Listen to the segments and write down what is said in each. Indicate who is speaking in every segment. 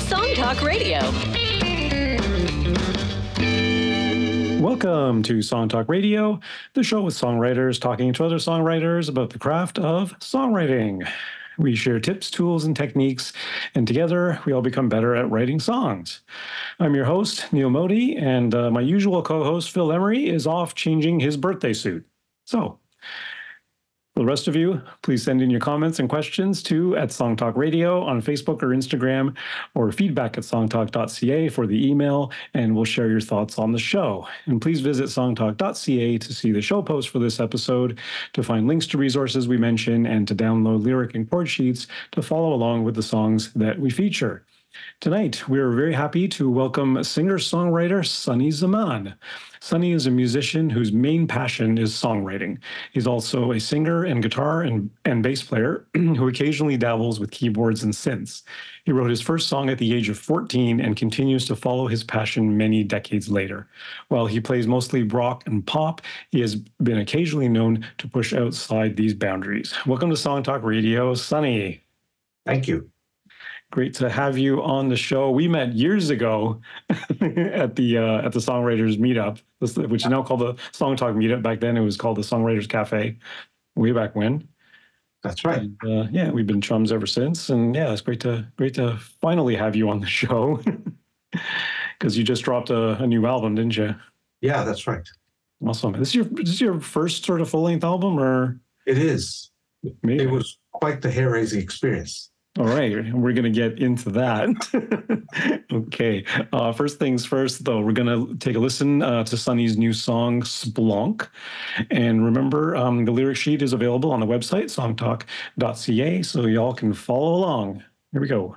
Speaker 1: Song Talk Radio.
Speaker 2: Welcome to Song Talk Radio, the show with songwriters talking to other songwriters about the craft of songwriting. We share tips, tools, and techniques, and together we all become better at writing songs. I'm your host, Neil Modi, and uh, my usual co host, Phil Emery, is off changing his birthday suit. So, the rest of you, please send in your comments and questions to at Song Talk Radio on Facebook or Instagram, or feedback at songtalk.ca for the email, and we'll share your thoughts on the show. And please visit songtalk.ca to see the show post for this episode, to find links to resources we mention, and to download lyric and chord sheets to follow along with the songs that we feature. Tonight, we are very happy to welcome singer songwriter Sunny Zaman. Sunny is a musician whose main passion is songwriting. He's also a singer and guitar and, and bass player who occasionally dabbles with keyboards and synths. He wrote his first song at the age of 14 and continues to follow his passion many decades later. While he plays mostly rock and pop, he has been occasionally known to push outside these boundaries. Welcome to Song Talk Radio, Sunny.
Speaker 3: Thank you.
Speaker 2: Great to have you on the show. We met years ago at the uh, at the Songwriters Meetup, which is now called the Song Talk Meetup. Back then, it was called the Songwriters Cafe. Way back when.
Speaker 3: That's right.
Speaker 2: And, uh, yeah, we've been chums ever since, and yeah, it's great to great to finally have you on the show because you just dropped a, a, new album, didn't you?
Speaker 3: Yeah, that's right.
Speaker 2: Awesome. This is your this is your first sort of full length album, or
Speaker 3: it is. It was quite the hair raising experience.
Speaker 2: All right, we're going to get into that. okay, uh, first things first, though, we're going to take a listen uh, to Sunny's new song, Splonk. And remember, um, the lyric sheet is available on the website, songtalk.ca, so y'all can follow along. Here we go.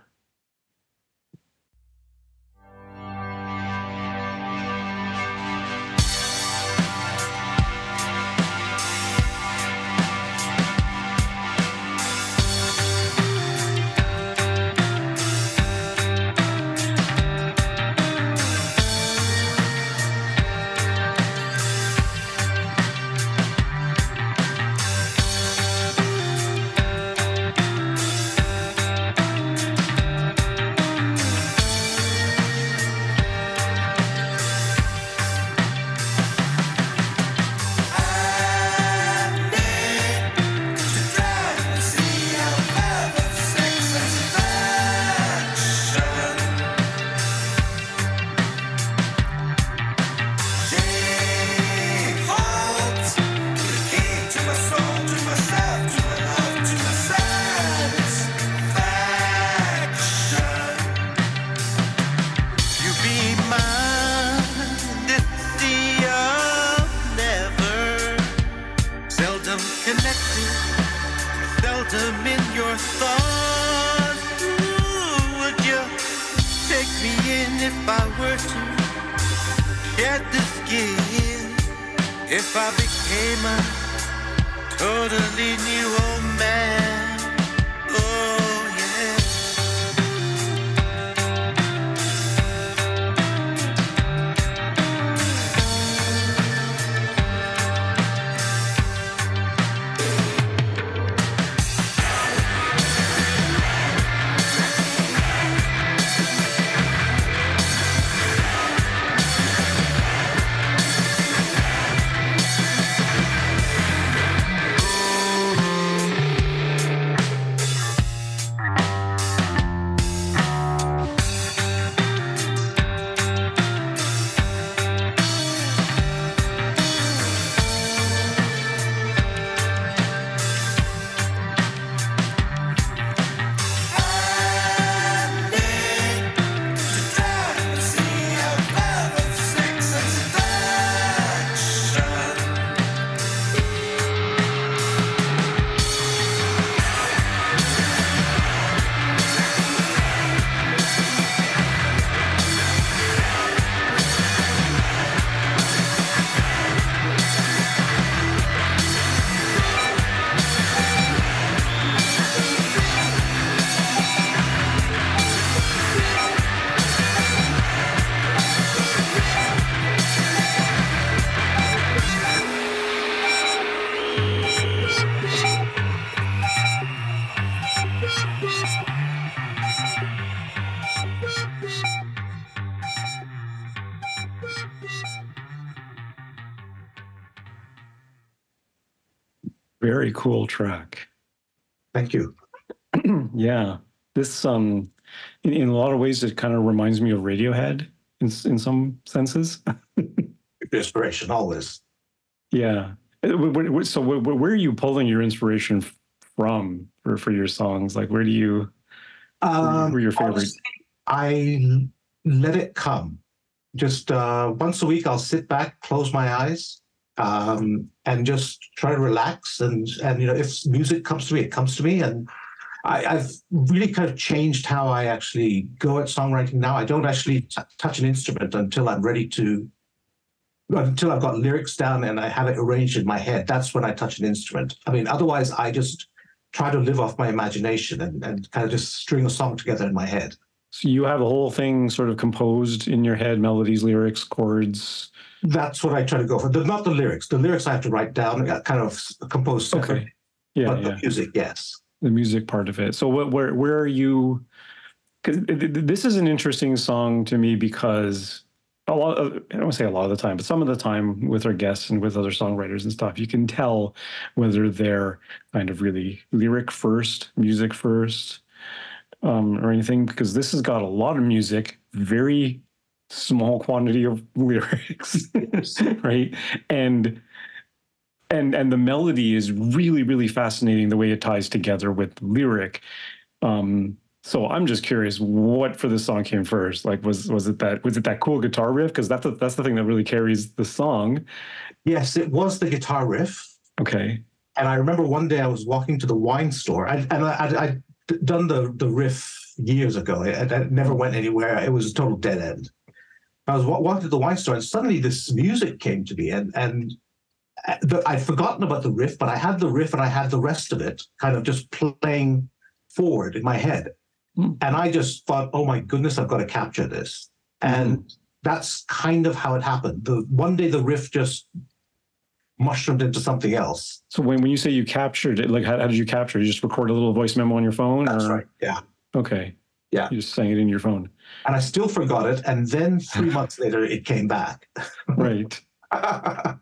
Speaker 2: connected,
Speaker 4: felt them in your thoughts. Ooh, would you take me in if I were to shed the skin? If I became a totally new old man.
Speaker 2: Cool track.
Speaker 3: Thank you.
Speaker 2: yeah. This um in, in a lot of ways it kind of reminds me of Radiohead in in some senses.
Speaker 3: Inspiration always.
Speaker 2: Yeah. Uh, so where are you pulling your inspiration from for, for your songs? Like where do you um, where your favorite?
Speaker 3: I let it come. Just uh, once a week, I'll sit back, close my eyes, um, and just try to relax. And and you know, if music comes to me, it comes to me. And I, have really kind of changed how I actually go at songwriting now. I don't actually t- touch an instrument until I'm ready to, until I've got lyrics down and I have it arranged in my head. That's when I touch an instrument. I mean, otherwise, I just try to live off my imagination and, and kind of just string a song together in my head.
Speaker 2: So you have a whole thing sort of composed in your head, melodies, lyrics, chords.
Speaker 3: That's what I try to go for. The, not the lyrics. The lyrics I have to write down, uh, kind of compose separate. Okay. Yeah, but yeah. the music, yes.
Speaker 2: The music part of it. So what, where where are you? Because this is an interesting song to me because a lot. Of, I don't want to say a lot of the time, but some of the time with our guests and with other songwriters and stuff, you can tell whether they're kind of really lyric first, music first, um, or anything because this has got a lot of music, very small quantity of lyrics, right? And and and the melody is really really fascinating the way it ties together with lyric. Um, so I'm just curious, what for this song came first? Like, was was it that was it that cool guitar riff? Because that's the, that's the thing that really carries the song.
Speaker 3: Yes, it was the guitar riff.
Speaker 2: Okay.
Speaker 3: And I remember one day I was walking to the wine store, and I, I, I done the the riff years ago. It, it, never went anywhere. It was a total dead end. I was walking to the wine store, and suddenly this music came to me, and and uh, the, I'd forgotten about the riff, but I had the riff and I had the rest of it kind of just playing forward in my head, mm. and I just thought, oh my goodness, I've got to capture this, and mm. that's kind of how it happened. The one day the riff just mushroomed into something else.
Speaker 2: So when, when you say you captured it, like how, how did you capture it? You just record a little voice memo on your phone?
Speaker 3: That's or? right. Yeah.
Speaker 2: Okay.
Speaker 3: Yeah.
Speaker 2: You just sang it in your phone.
Speaker 3: And I still forgot it. And then three months later, it came back.
Speaker 2: right. and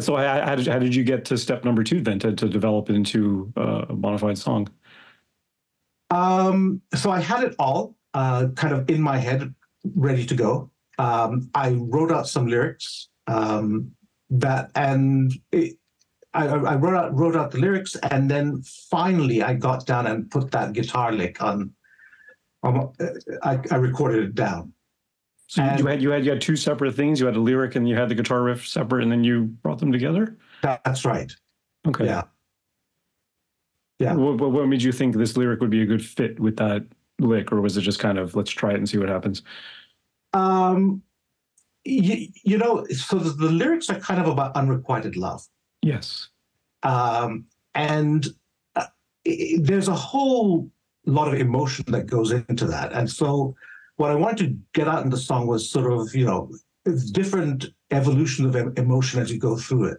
Speaker 2: so how, how, did, how did you get to step number two then to, to develop it into uh, a bona fide song?
Speaker 3: Um, so I had it all uh, kind of in my head, ready to go. Um, I wrote out some lyrics. Um, that and it, I, I, wrote out wrote out the lyrics and then finally I got down and put that guitar lick on. on I, I recorded it down.
Speaker 2: So and you had you had you had two separate things. You had a lyric and you had the guitar riff separate, and then you brought them together.
Speaker 3: That's right.
Speaker 2: Okay.
Speaker 3: Yeah.
Speaker 2: Yeah. What, what made you think this lyric would be a good fit with that lick, or was it just kind of let's try it and see what happens?
Speaker 3: Um, you, you know, so the, the, lyrics are kind of about unrequited love.
Speaker 2: Yes.
Speaker 3: Um, and uh, it, there's a whole lot of emotion that goes into that. And so what I wanted to get out in the song was sort of, you know, different evolution of emotion as you go through it.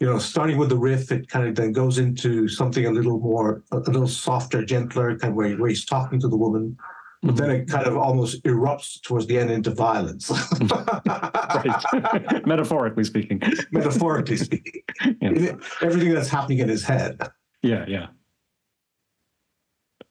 Speaker 3: You know, starting with the riff, it kind of then goes into something a little more, a little softer, gentler, kind of where, where he's talking to the woman but then it mm-hmm. kind of almost erupts towards the end into violence. Right.
Speaker 2: Metaphorically speaking.
Speaker 3: Metaphorically speaking. Yes. Everything that's happening in his head.
Speaker 2: Yeah, yeah.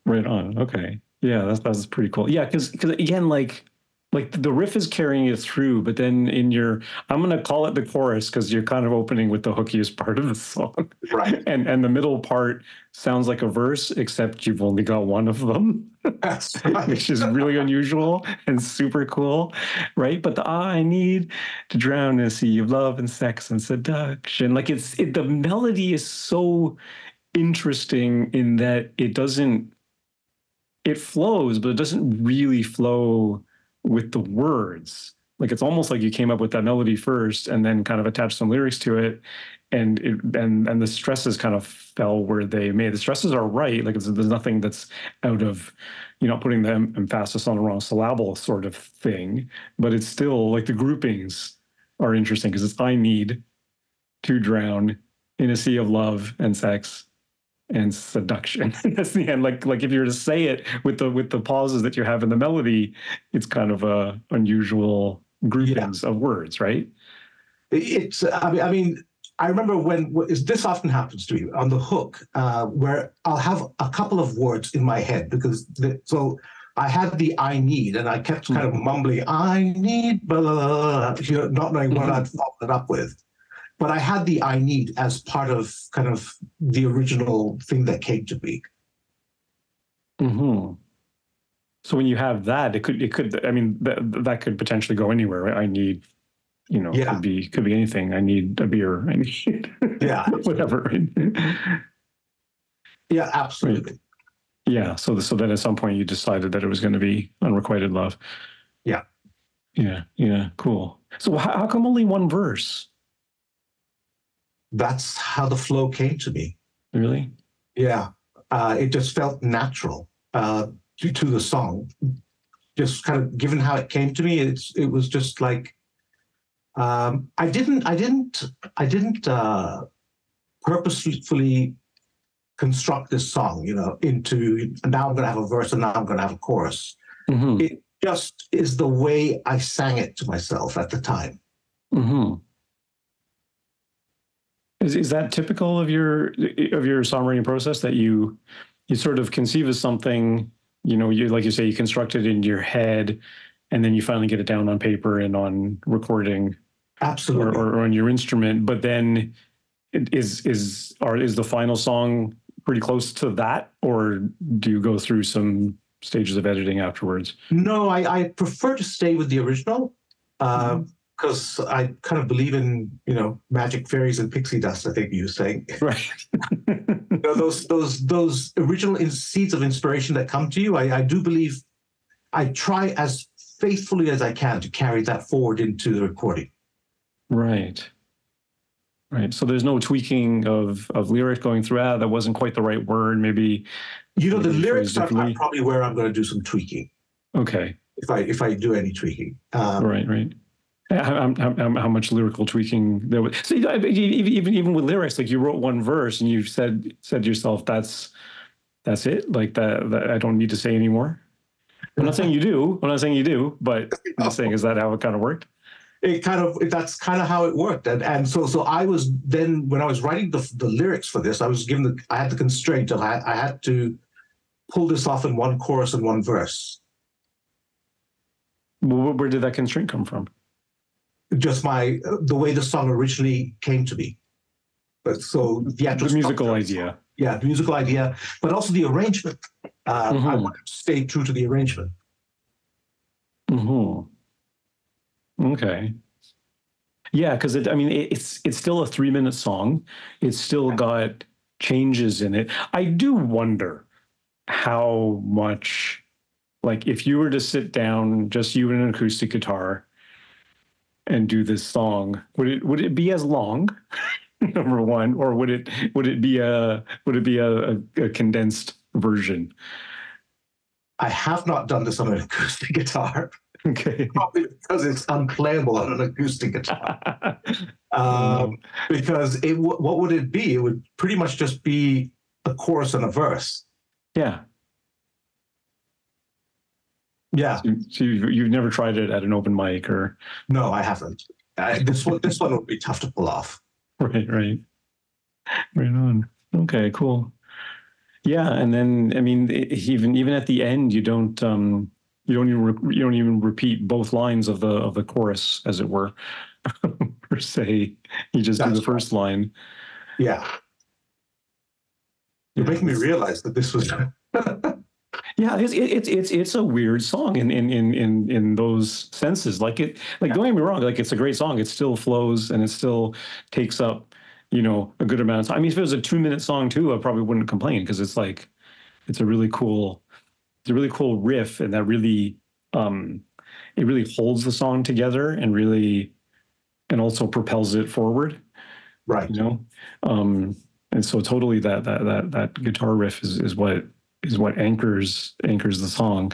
Speaker 2: Right on. Okay. Yeah, that's that's pretty cool. Yeah, because because again, like like the riff is carrying you through, but then in your I'm gonna call it the chorus because you're kind of opening with the hookiest part of the song.
Speaker 3: Right.
Speaker 2: And and the middle part sounds like a verse, except you've only got one of them. Right. which is really unusual and super cool. Right. But the I need to drown in a sea of love and sex and seduction. Like it's it, the melody is so interesting in that it doesn't it flows, but it doesn't really flow with the words. Like it's almost like you came up with that melody first and then kind of attached some lyrics to it. And it and and the stresses kind of fell where they may. The stresses are right. Like there's nothing that's out of, you know, putting the emphasis on the wrong syllable sort of thing. But it's still like the groupings are interesting because it's I need to drown in a sea of love and sex and seduction. That's the end. Like like if you were to say it with the with the pauses that you have in the melody, it's kind of a unusual groupings yeah. of words, right?
Speaker 3: It's I mean, I mean I remember when this often happens to me on the hook, uh, where I'll have a couple of words in my head because the, so I had the I need, and I kept kind of mm-hmm. mumbling, I need, blah, blah, blah, not knowing what mm-hmm. I'd follow it up with. But I had the I need as part of kind of the original thing that came to be.
Speaker 2: Hmm. So when you have that, it could, it could, I mean, that that could potentially go anywhere. Right? I need, you know, yeah. could be, could be anything. I need a beer. I need,
Speaker 3: yeah,
Speaker 2: whatever.
Speaker 3: yeah, absolutely. Right.
Speaker 2: Yeah. So, so then at some point you decided that it was going to be unrequited love.
Speaker 3: Yeah.
Speaker 2: Yeah. Yeah. Cool. So how, how come only one verse?
Speaker 3: That's how the flow came to me.
Speaker 2: Really?
Speaker 3: Yeah. Uh, it just felt natural uh, to, to the song. Just kind of given how it came to me, it's it was just like um, I didn't I didn't I didn't uh, purposefully construct this song, you know, into now I'm going to have a verse and now I'm going to have a chorus. Mm-hmm. It just is the way I sang it to myself at the time.
Speaker 2: Mm-hmm. Is is that typical of your of your songwriting process that you you sort of conceive of something, you know, you like you say you construct it in your head, and then you finally get it down on paper and on recording,
Speaker 3: absolutely,
Speaker 2: or, or on your instrument, but then is is or is the final song pretty close to that, or do you go through some stages of editing afterwards?
Speaker 3: No, I, I prefer to stay with the original uh, mm-hmm. I kind of believe in you know magic fairies and pixie dust. I think you were saying
Speaker 2: right.
Speaker 3: you know, those those those original seeds of inspiration that come to you. I, I do believe I try as faithfully as I can to carry that forward into the recording.
Speaker 2: Right. Right. So there's no tweaking of of lyric going through. Ah, that wasn't quite the right word. Maybe.
Speaker 3: You know, the lyrics are, are, probably where I'm going to do some tweaking.
Speaker 2: Okay.
Speaker 3: If I if I do any tweaking.
Speaker 2: Um, right. Right. How, how, how, much lyrical tweaking there was? So even even with lyrics, like you wrote one verse and you said said to yourself, "That's that's it. Like that, that I don't need to say anymore." I'm not saying you do. I'm not saying you do, but I'm just saying, is that how it kind of worked?
Speaker 3: it kind of that's kind of how it worked and and so so i was then when i was writing the, the lyrics for this i was given the i had the constraint of I, I had to pull this off in one chorus and one verse
Speaker 2: where did that constraint come from
Speaker 3: just my the way the song originally came to me but so the
Speaker 2: actual the musical idea
Speaker 3: yeah the musical idea but also the arrangement uh, mm-hmm. i wanted to stay true to the arrangement
Speaker 2: mm-hmm. Okay. Yeah, because I mean, it, it's it's still a three minute song. It's still got changes in it. I do wonder how much, like, if you were to sit down, just you and an acoustic guitar, and do this song, would it would it be as long? number one, or would it would it be a would it be a, a, a condensed version?
Speaker 3: I have not done this on an acoustic guitar.
Speaker 2: Okay.
Speaker 3: Probably because it's unplayable on an acoustic guitar. um, because it, what would it be? It would pretty much just be a chorus and a verse.
Speaker 2: Yeah.
Speaker 3: Yeah.
Speaker 2: So, so you've, you've never tried it at an open mic or?
Speaker 3: No, I haven't. Uh, this one, this one would be tough to pull off.
Speaker 2: Right, right, right on. Okay, cool. Yeah, and then I mean, even even at the end, you don't um, you don't even re- you don't even repeat both lines of the of the chorus, as it were, per se. You just That's do the first right. line.
Speaker 3: Yeah. You're making me realize that this was.
Speaker 2: yeah, it's it's it's it's a weird song in in in in in those senses. Like it, like yeah. don't get me wrong, like it's a great song. It still flows and it still takes up, you know, a good amount of time. I mean, if it was a two minute song too, I probably wouldn't complain because it's like, it's a really cool it's a really cool riff and that really um, it really holds the song together and really and also propels it forward
Speaker 3: right
Speaker 2: you know um, and so totally that that that that guitar riff is is what is what anchors anchors the song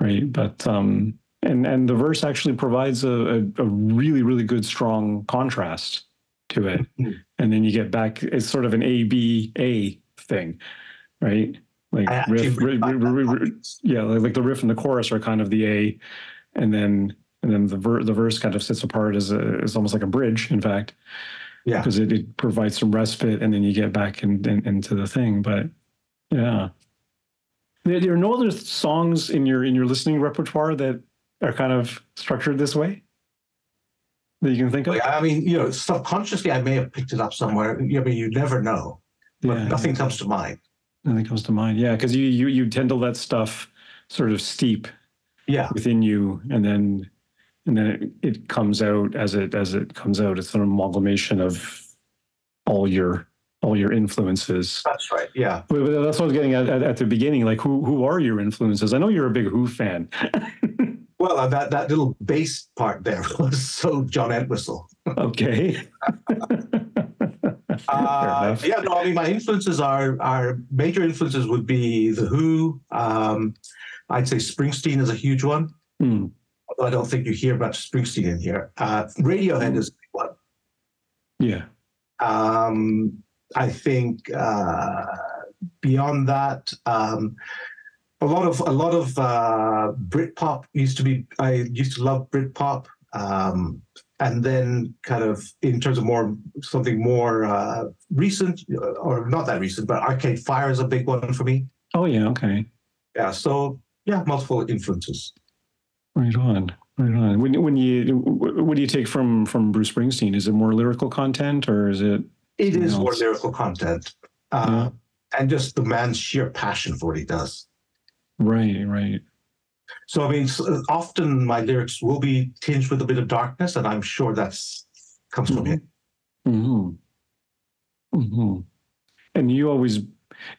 Speaker 2: right but um and and the verse actually provides a, a, a really really good strong contrast to it mm-hmm. and then you get back it's sort of an a b a thing right like riff, riff, riff, yeah, like, like the riff and the chorus are kind of the A, and then and then the ver- the verse kind of sits apart as a, as almost like a bridge, in fact.
Speaker 3: Yeah.
Speaker 2: because it, it provides some respite and then you get back in, in, into the thing. But yeah, there, there are no other songs in your in your listening repertoire that are kind of structured this way that you can think of.
Speaker 3: Like, I mean, you know, subconsciously, I may have picked it up somewhere. I mean, you never know. But
Speaker 2: Yeah,
Speaker 3: nothing comes to mind.
Speaker 2: nothing comes to mind. Yeah, because you you you tend to let stuff sort of steep
Speaker 3: Yeah.
Speaker 2: within you, and then and then it, it comes out as it as it comes out. It's an amalgamation of all your all your influences.
Speaker 3: That's right. Yeah.
Speaker 2: But but that's what I was getting at, at at the beginning. Like, who who are your influences? I know you're a big Who fan.
Speaker 3: Well, uh, that, that little bass part there was so John Entwistle.
Speaker 2: okay.
Speaker 3: Uh, yeah, no, I mean, my influences are, are major influences would be The Who. Um, I'd say Springsteen is a huge one.
Speaker 2: Hmm.
Speaker 3: Although I don't think you hear much Springsteen in here. Uh, Radiohead is one.
Speaker 2: Yeah.
Speaker 3: Um, I think uh, beyond that, um, a lot of a lot of uh, Britpop used to be. I used to love Britpop, um, and then kind of in terms of more something more uh, recent, or not that recent, but Arcade Fire is a big one for me.
Speaker 2: Oh yeah. Okay.
Speaker 3: Yeah, so yeah, multiple influences.
Speaker 2: Right on. Right on. When when you what do you take from from Bruce Springsteen? Is it more lyrical content or is it?
Speaker 3: It
Speaker 2: Something
Speaker 3: more lyrical content, uh, and just the man's sheer passion for what he does.
Speaker 2: Right. Right.
Speaker 3: So I mean, s- often my lyrics will be tinged with a bit of darkness, and I'm sure that's comes from
Speaker 2: Mhm.
Speaker 3: him.
Speaker 2: Hmm. Mm-hmm. And you always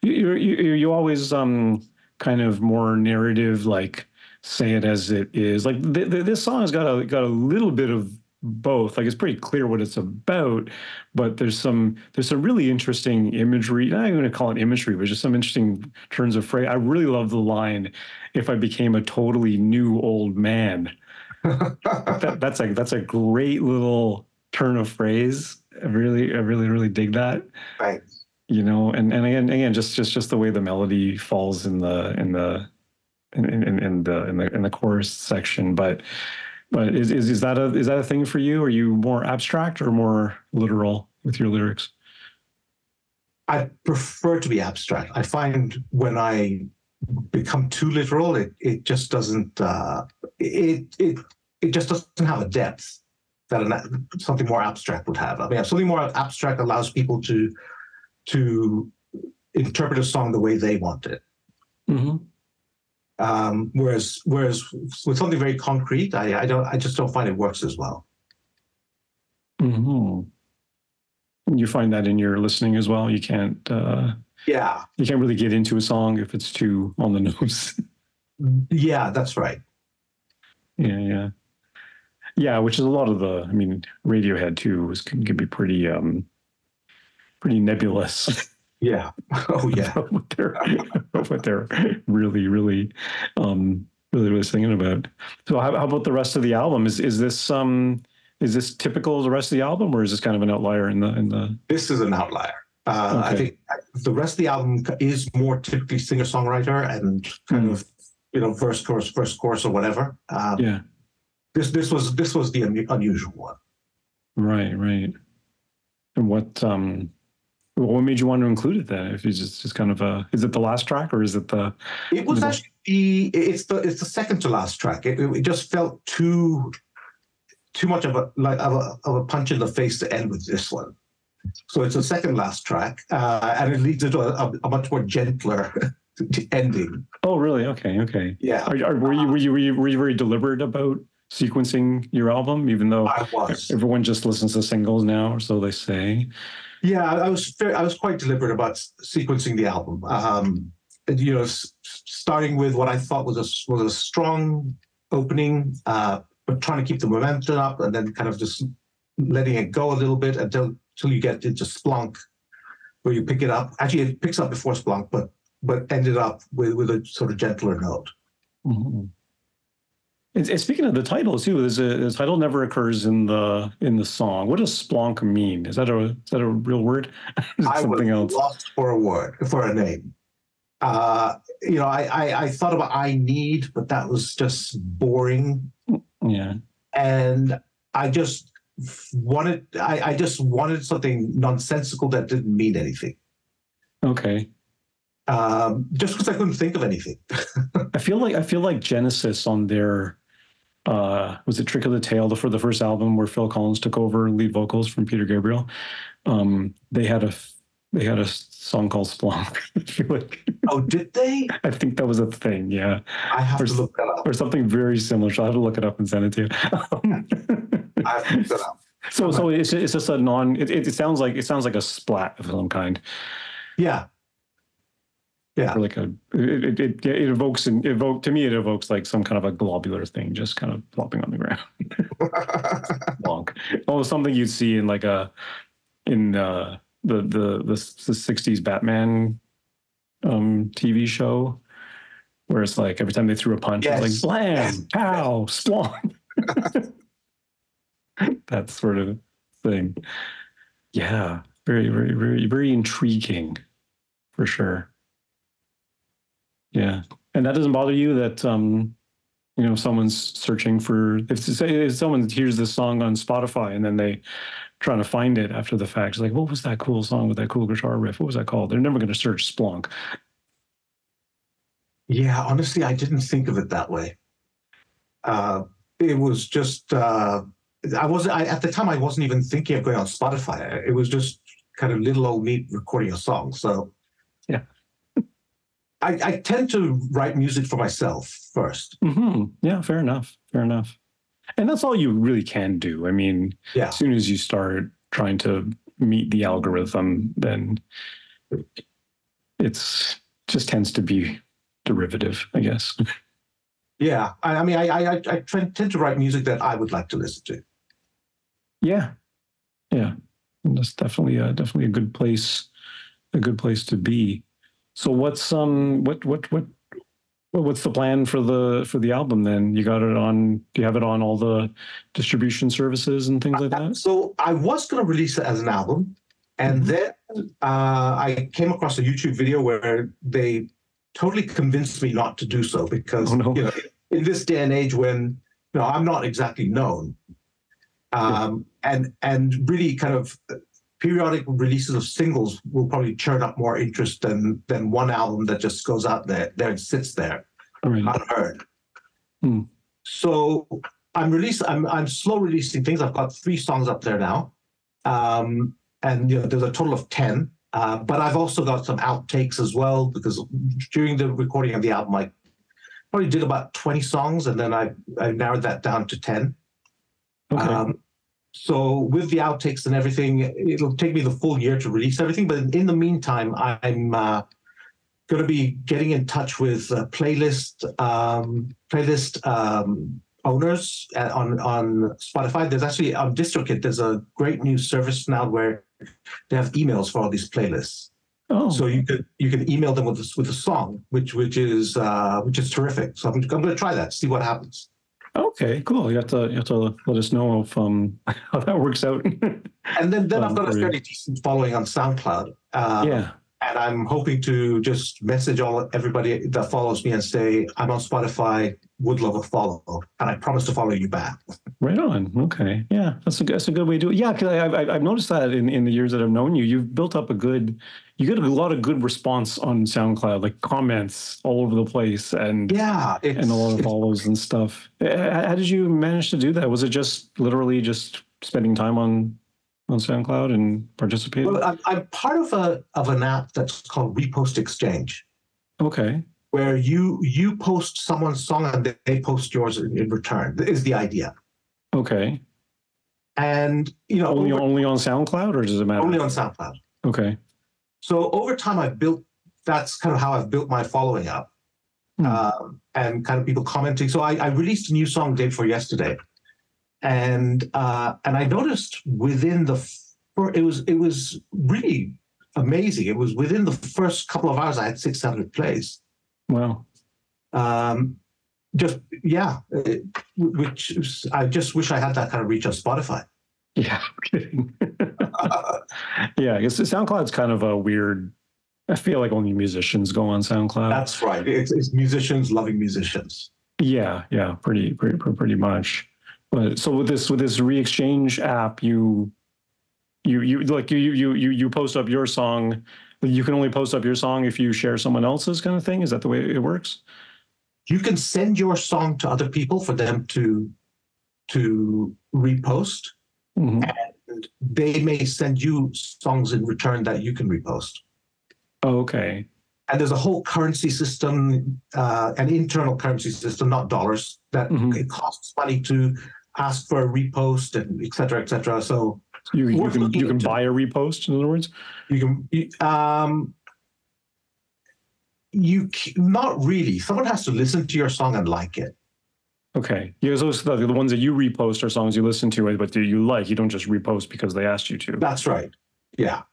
Speaker 2: you you you you always um kind of more narrative like say it as it is like th- th- this song has got a got a little bit of both. Like it's pretty clear what it's about but there's some there's some really interesting imagery not even going to call it imagery but just some interesting turns of phrase. I really love the line if i became a totally new old man. That, that's a that's a great little turn of phrase. I really i really really dig that.
Speaker 3: Right.
Speaker 2: you know and and again again just just just the way the melody falls in the in the in in, in the in the in the chorus section but but is, is is that a is that a thing for you are you more abstract or more literal with your lyrics
Speaker 3: I prefer to be abstract. I find when I become too literal, it it just doesn't uh, it it it just doesn't have a depth that an, something more abstract would have. I mean, something more abstract allows people to to interpret a song the way they want it.
Speaker 2: mm-hmm.
Speaker 3: Um, whereas whereas with something very concrete, I, I don't I just don't find it works as well.
Speaker 2: Mm-hmm. you find that in your listening as well you can't uh
Speaker 3: Yeah,
Speaker 2: you can't really get into a song if it's too on the nose
Speaker 3: yeah, that's right.
Speaker 2: Yeah, yeah, yeah. Which is a lot of the. I mean, Radiohead too was can, can be pretty, um, pretty nebulous.
Speaker 3: Yeah. Oh yeah.
Speaker 2: what they're what they're really, really, um, really, really singing about. So, how, how about the rest of the album? Is is this um is this typical of the rest of the album, or is this kind of an outlier in the in the?
Speaker 3: This is an outlier. Uh, I think the rest of the album is more typically singer songwriter and kind
Speaker 2: Mm.
Speaker 3: of you know verse chorus verse chorus or whatever. Um,
Speaker 2: Yeah,
Speaker 3: This this was this was the unusual one.
Speaker 2: right, right. And what um, what made you want to include it then? If it's just, just kind of a, is it the last track or is it the?
Speaker 3: It was actually the it's the it's the second to last track. It, it just felt too too much of a like of a, of a punch in the face to end with this one. So it's the second last track, uh, and it leads into a, a, much more gentler ending.
Speaker 2: Oh, really? Okay, okay.
Speaker 3: Yeah,
Speaker 2: Are, are, were, you, were you were you were you very deliberate about sequencing your album, even though
Speaker 3: I was.
Speaker 2: everyone just listens to singles now, or so they say?
Speaker 3: Yeah, I was very, I was quite deliberate about sequencing the album. Um, you know, s- starting with what I thought was a was a strong opening, uh, but trying to keep the momentum up, and then kind of just letting it go a little bit until until you get into Splonk, where you pick it up. Actually, it picks up before Splonk, but but ended up with with a sort of gentler note.
Speaker 2: Mhm. And, and speaking of the title too, there's a the title never occurs in the in the song. What does splonk mean? Is that a is that a real word? Is it
Speaker 3: I
Speaker 2: something
Speaker 3: was
Speaker 2: else?
Speaker 3: lost for a word for a name. Uh, you know, I, I I thought about I need, but that was just boring.
Speaker 2: Yeah.
Speaker 3: and I just wanted I, I just wanted something nonsensical that didn't mean anything.
Speaker 2: Okay.
Speaker 3: Um, just because I couldn't think of anything.
Speaker 2: I feel like I feel like Genesis on their uh was it Trick of the Tail the for the first album where Phil Collins took over lead vocals from Peter Gabriel. Um they had a they had a song called Splunk. I feel like
Speaker 3: oh, did they?
Speaker 2: I think that was a thing, yeah.
Speaker 3: I have
Speaker 2: Or
Speaker 3: to look that up.
Speaker 2: Or something very similar. So I'll have to look it up and send it to you. Um,
Speaker 3: I have to look that up.
Speaker 2: so so it's it's just a non it, it sounds like it sounds like a splat of some kind.
Speaker 3: Yeah. Yeah.
Speaker 2: or like a it it, it, it evokes and evoke to me it evokes like some kind of a globular thing just kind of flopping on the ground bonk oh something you'd see in like a in uh the the the, the 60s batman um tv show where it's like every time they threw a punch
Speaker 3: Yes.
Speaker 2: it's like blam
Speaker 3: Yes.
Speaker 2: pow splong that sort of thing yeah very very very very intriguing for sure yeah, and that doesn't bother you that um, you know, someone's searching for if say if someone hears this song on Spotify and then they trying to find it after the fact, it's like, what was that cool song with that cool guitar riff? What was that called? They're never going to search Splonk.
Speaker 3: Yeah, honestly, I didn't think of it that way. Uh, it was just uh, I wasn't I, at the time. I wasn't even thinking of going on Spotify. It was just kind of little old me recording a song. So
Speaker 2: Yeah.
Speaker 3: I, I tend to write music for myself first.
Speaker 2: hmm Yeah, fair enough. Fair enough. And that's all you really can do. I mean,
Speaker 3: Yeah.
Speaker 2: as soon as you start trying to meet the algorithm, then it's just tends to be derivative, I guess.
Speaker 3: Yeah, I, I mean, I, tend to write music that I would like to listen to.
Speaker 2: Yeah, yeah, and that's definitely a definitely a good place, a good place to be. So what's um what what what what- what's the plan for the for the album then? You got it on? Do you have it on all the distribution services and things like that?
Speaker 3: So I was going to release it as an album, and
Speaker 2: Mhm.
Speaker 3: then uh, I came across a YouTube video where they totally convinced me not to do so because
Speaker 2: Oh, no.
Speaker 3: you know, in this day and age when you know I'm not exactly known, um, and and really kind of periodic releases of singles will probably churn up more interest than than one album that just goes out there there and sits there unheard.
Speaker 2: Hmm.
Speaker 3: So I'm release I'm I'm slow releasing things. I've got three songs up there now, um, and you know there's a total of ten. Uh, but I've also got some outtakes as well because during the recording of the album, I probably did about 20 songs, and then I I narrowed that down to 10.
Speaker 2: Okay.
Speaker 3: Um, so with the outtakes and everything, it'll take me the full year to release everything. But in the meantime, I'm uh, going to be getting in touch with uh, playlist um, playlist um, owners at- on on Spotify. There's actually on DistroKid. There's a great new service now where they have emails for all these playlists.
Speaker 2: oh,
Speaker 3: So you could you can email them with this with a song, which which is uh, which is terrific. So I'm, I'm going to try that, see what happens.
Speaker 2: Okay, cool. You have to you have to let us know if um how that works out.
Speaker 3: And then then
Speaker 2: Um,
Speaker 3: I've got a fairly decent following on SoundCloud. Uh,
Speaker 2: yeah.
Speaker 3: And I'm hoping to just message all everybody that follows me and say I'm on Spotify, would love a follow, and I promise to follow you back.
Speaker 2: Right on. Okay. Yeah, that's a good, that's a good way to do it. Yeah, because I've I've I've noticed that in, in the years that I've known you, you've built up a good, you get a lot of good response on SoundCloud, like comments all over the place, and
Speaker 3: Yeah,
Speaker 2: and a lot of follows and stuff. How did you manage to do that? Was it just literally just spending time on on SoundCloud and participating?
Speaker 3: well, I'm, I'm part of a of an app that's called Repost Exchange,
Speaker 2: okay.
Speaker 3: where you you post someone's song and they- post yours in, in return. Is the idea,
Speaker 2: Okay.
Speaker 3: and you know
Speaker 2: Only
Speaker 3: over-
Speaker 2: only on SoundCloud, or does it matter?
Speaker 3: only on SoundCloud.
Speaker 2: okay.
Speaker 3: So over time, I've built. That's kind of how I've built my following up.
Speaker 2: Hmm.
Speaker 3: um, and kind of people commenting. So I, I released a new song day before yesterday, and uh, and I noticed within the it was it was really amazing. It was within the first couple of hours I had 600 plays.
Speaker 2: Wow.
Speaker 3: Um, just yeah, it- which is- I just wish I had that kind of reach on Spotify.
Speaker 2: Yeah. I'm kidding. yeah, I guess SoundCloud's kind of a weird. I feel like only musicians go on SoundCloud.
Speaker 3: That's right. It's, it's musicians loving musicians.
Speaker 2: Yeah, yeah, pretty, pretty pretty much. So with this with this re-exchange app, you you you like you you you you post up your song. You can only post up your song if you share someone else's kind of thing. Is that the way it works?
Speaker 3: You can send your song to other people for them to to repost,
Speaker 2: Mhm.
Speaker 3: and they may send you songs in return that you can repost.
Speaker 2: Oh, okay.
Speaker 3: And there's a whole currency system, uh, an internal currency system, not dollars, that
Speaker 2: Mhm.
Speaker 3: it costs money to ask for a repost and et cetera, et cetera. So
Speaker 2: You you can you can buy a repost. In other words.
Speaker 3: you can, um, you not really. Someone has to listen to your song and like it.
Speaker 2: Okay. Yeah, so the, the ones that you repost are songs you listen to, but that you like. You don't just repost because they asked you to,
Speaker 3: That's right. Yeah.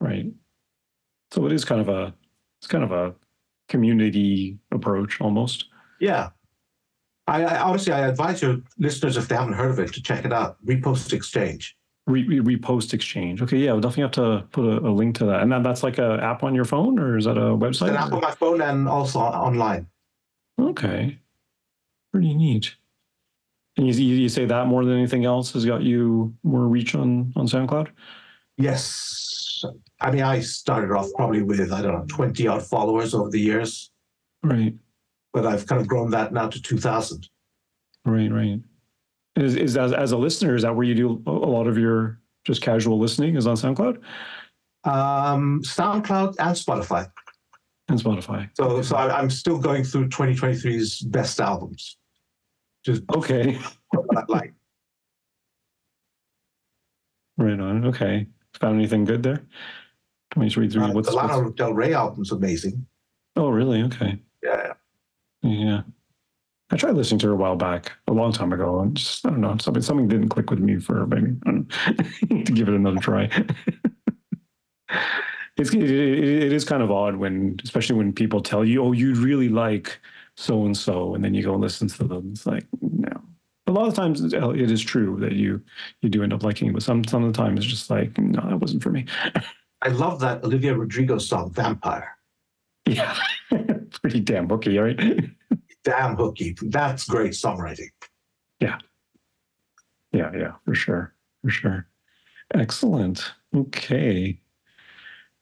Speaker 2: right? So it is kind of a it's kind of a community approach almost.
Speaker 3: Yeah. I, I honestly, I advise your listeners, if they haven't heard of it, to check it out. Repost Exchange.
Speaker 2: Re, re- repost exchange. Okay, yeah, we'll definitely have to put a, a link to that. And that, that's like a app on your phone, or is that a
Speaker 3: It's
Speaker 2: website?
Speaker 3: an app on my phone and also online.
Speaker 2: Okay, pretty neat. And you, you you say that more than anything else has got you more reach on on SoundCloud.
Speaker 3: Yes. I mean, I started off probably with, I don't know, 20 odd followers over the years,
Speaker 2: Right,
Speaker 3: but I've kind of grown that now to 2,000.
Speaker 2: right, right. Is is as as a listener, is that where you do a lot of your just casual listening? Is on SoundCloud
Speaker 3: Um, SoundCloud and Spotify.
Speaker 2: and Spotify.
Speaker 3: So, so I, I'm still going through 2023's best albums. Just
Speaker 2: Okay,
Speaker 3: like.
Speaker 2: right on. Okay, found anything good there? Twenty three three.
Speaker 3: Uh,
Speaker 2: What's,
Speaker 3: the
Speaker 2: what's
Speaker 3: Lana Del Rey album's amazing.
Speaker 2: oh really? Okay.
Speaker 3: Yeah.
Speaker 2: Yeah. I tried listening to her a while back, a long time ago, and just I don't know, something something didn't click with me for maybe I don't know, to give it another try. it's it, it, it is kind of odd when, especially when people tell you, "Oh, you'd really like so and so," and then you go and listen to them. It's like no. A lot of times it uh, it is true that you you do end up liking, it, but some some of the time it's just like no, that wasn't for me.
Speaker 3: I love that Olivia Rodrigo song, Vampire.
Speaker 2: Yeah, pretty damn hooky, right?
Speaker 3: Damn hooky. That's great songwriting.
Speaker 2: Yeah, yeah, yeah, for sure. For sure. Excellent. Okay.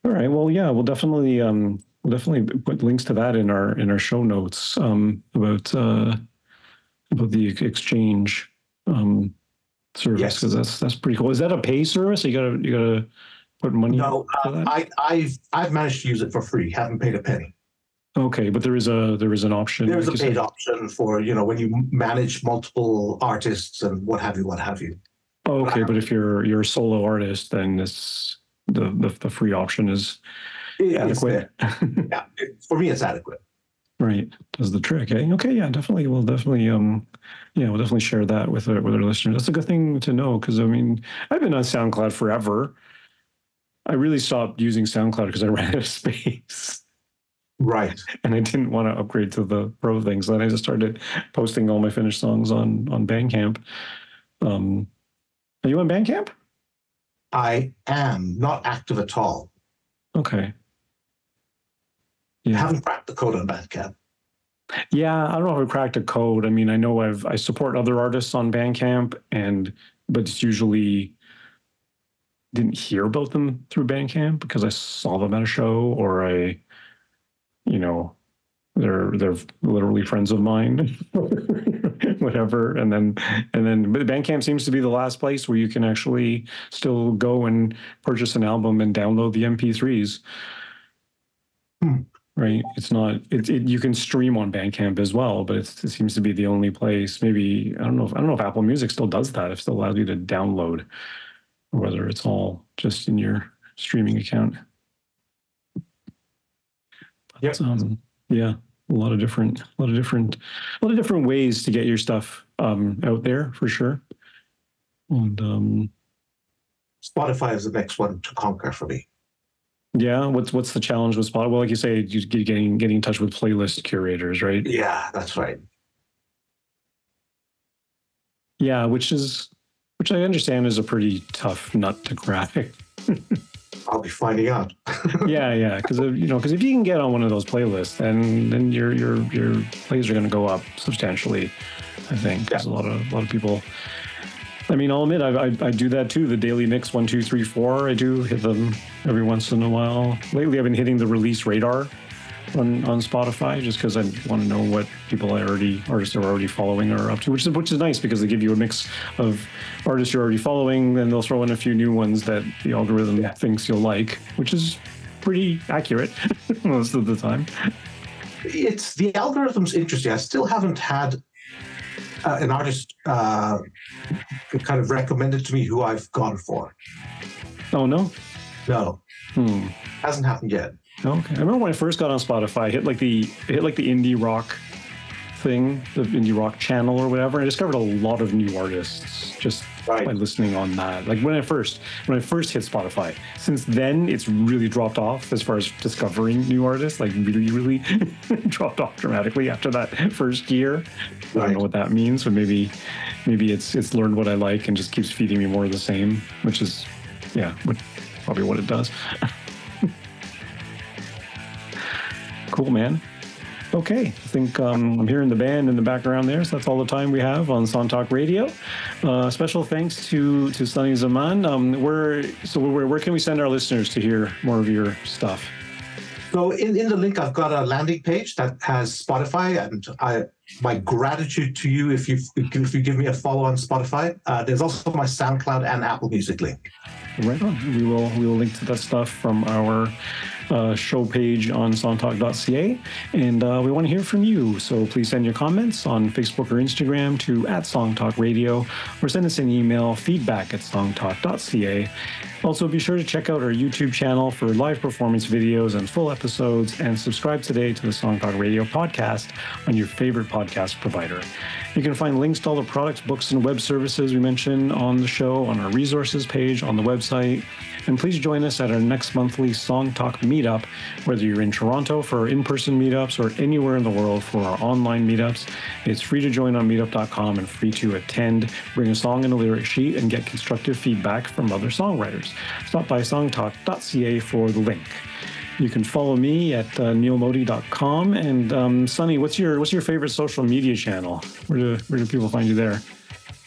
Speaker 2: All right. Well, yeah, we'll definitely um we'll definitely put links to that in our in our show notes um about uh about the exchange um service
Speaker 3: Yes.
Speaker 2: because that's that's pretty cool. Is that a pay service? You gotta you gotta put money
Speaker 3: No, uh. I, I've I've managed to use it for free. Haven't paid a penny.
Speaker 2: Okay, but there is a there is an option.
Speaker 3: There's a
Speaker 2: like you
Speaker 3: paid
Speaker 2: said.
Speaker 3: option for you know when you manage multiple artists and what have you, what have you.
Speaker 2: Oh, okay, but if you're you're a solo artist, then this the the, the free option is
Speaker 3: It-
Speaker 2: adequate.
Speaker 3: Yeah, it- for me, it's adequate.
Speaker 2: Right, does the trick. Eh? Okay, yeah, definitely. We'll definitely, um, yeah, we'll definitely share that with our with our listeners. That's a good thing to know because I mean, I've been on SoundCloud forever. I really stopped using SoundCloud because I ran out of space
Speaker 3: Right.
Speaker 2: and I didn't want to upgrade to the pro things. Then I just started posting all my finished songs on on Bandcamp. Um, are you on Bandcamp?
Speaker 3: I am not active at all.
Speaker 2: Okay.
Speaker 3: I
Speaker 2: Yeah.
Speaker 3: haven't cracked the code on Bandcamp.
Speaker 2: Yeah, I don't know if I cracked a code. I mean, I know I've I support other artists on Bandcamp, and but it's usually didn't hear about them through Bandcamp because I saw them at a show or I, you know, they're they're literally friends of mine, whatever. And then and then but Bandcamp seems to be the last place where you can actually still go and purchase an album and download the MP3s.
Speaker 3: Hmm.
Speaker 2: Right. It's not. It, it you can stream on Bandcamp as well, but it's, it seems to be the only place. Maybe I don't know. If, I don't know if Apple Music still does that. If it still allows you to download, or whether it's all just in your streaming account. But,
Speaker 3: Yep.
Speaker 2: um, yeah, a lot of different, a lot of different, a lot of different ways to get your stuff um, out there for sure. And um,
Speaker 3: Spotify is the next one to conquer for me.
Speaker 2: yeah, what's what's the challenge with Spotify? Well, like you say, you get getting getting in touch with playlist curators, right?
Speaker 3: Yeah, that's right.
Speaker 2: Yeah, which is which I understand is a pretty tough nut to crack.
Speaker 3: I'll be finding out.
Speaker 2: yeah, yeah, because you know, because if you can get on one of those playlists, then then your your your plays are going to go up substantially I think there's a lot of a lot of people. I mean, I'll admit, I, I, I do that too. The daily mix one, two, three, four. I do hit them every once in a while. Lately, I've been hitting the release radar on, on Spotify just because I want to know what people I already artists are already following are up to, which is which is nice because they give you a mix of artists you're already following. Then they'll throw in a few new ones that the algorithm
Speaker 3: Yeah.
Speaker 2: thinks you'll like, which is pretty accurate most of the time.
Speaker 3: It's the algorithm's interesting. I still haven't had uh, an artist uh, kind of recommended to me who I've gone for.
Speaker 2: Oh no.
Speaker 3: No,
Speaker 2: Hmm.
Speaker 3: hasn't happened yet.
Speaker 2: Okay. I remember when I first got on Spotify, I hit like the I hit like the indie rock thing, the indie rock channel or whatever, and I discovered a lot of new artists just
Speaker 3: Right.
Speaker 2: by listening on that. Like when I first when I first hit Spotify. Since then, it's really dropped off as far as discovering new artists. Like really, really dropped off dramatically after that first year. I don't know what that means, but maybe maybe it's it's learned what I like and just keeps feeding me more of the same, which is yeah, probably what it does. cool, man. Okay, I think um, I'm hearing the band in the background there, so that's all the time we have on Song Talk Radio. Uh, special thanks to to Sunny Zaman. Um, where so where, where can we send our listeners to hear more of your stuff?
Speaker 3: So in, in the link, I've got a landing page that has Spotify, and I my gratitude to you if you if you give me a follow on Spotify. Uh, there's also my SoundCloud and Apple Music link.
Speaker 2: Right on. We will we will link to that stuff from our uh, show page on songtalk.ca, and uh, we want to hear from you. So please send your comments on Facebook or Instagram to at Songtalk Radio, or send us an email feedback at songtalk.ca. Also, be sure to check out our YouTube channel for live performance videos and full episodes, and subscribe today to the Song Talk Radio podcast on your favorite podcast provider. You can find links to all the products, books, and web services we mentioned on the show on our resources page on the website. And please join us at our next monthly Song Talk meetup, whether you're in Toronto for in person meetups or anywhere in the world for our online meetups. It's free to join on meetup.com and free to attend. Bring a song and a lyric sheet and get constructive feedback from other songwriters. Stop by songtalk.ca for the link. You can follow me at uh, neilmodi.com. And um, Sunny, what's your what's your favorite social media channel? Where do where do people find you there?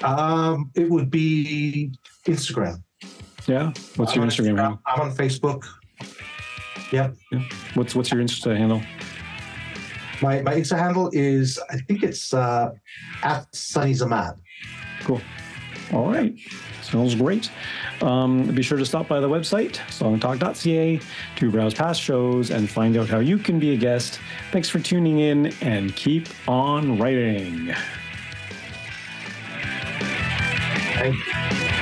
Speaker 3: Um, it would be Instagram.
Speaker 2: Yeah, what's your
Speaker 3: I'm on
Speaker 2: Instagram handle?
Speaker 3: I'm on Facebook. Yeah. yeah.
Speaker 2: What's what's your Insta handle?
Speaker 3: My my Insta handle is I think it's uh, at Sunny Zaman.
Speaker 2: Cool. All right. Sounds great. Um, be sure to stop by the website, songtalk.ca, to browse past shows and find out how you can be a guest. Thanks for tuning in and keep on writing.
Speaker 3: Thank you.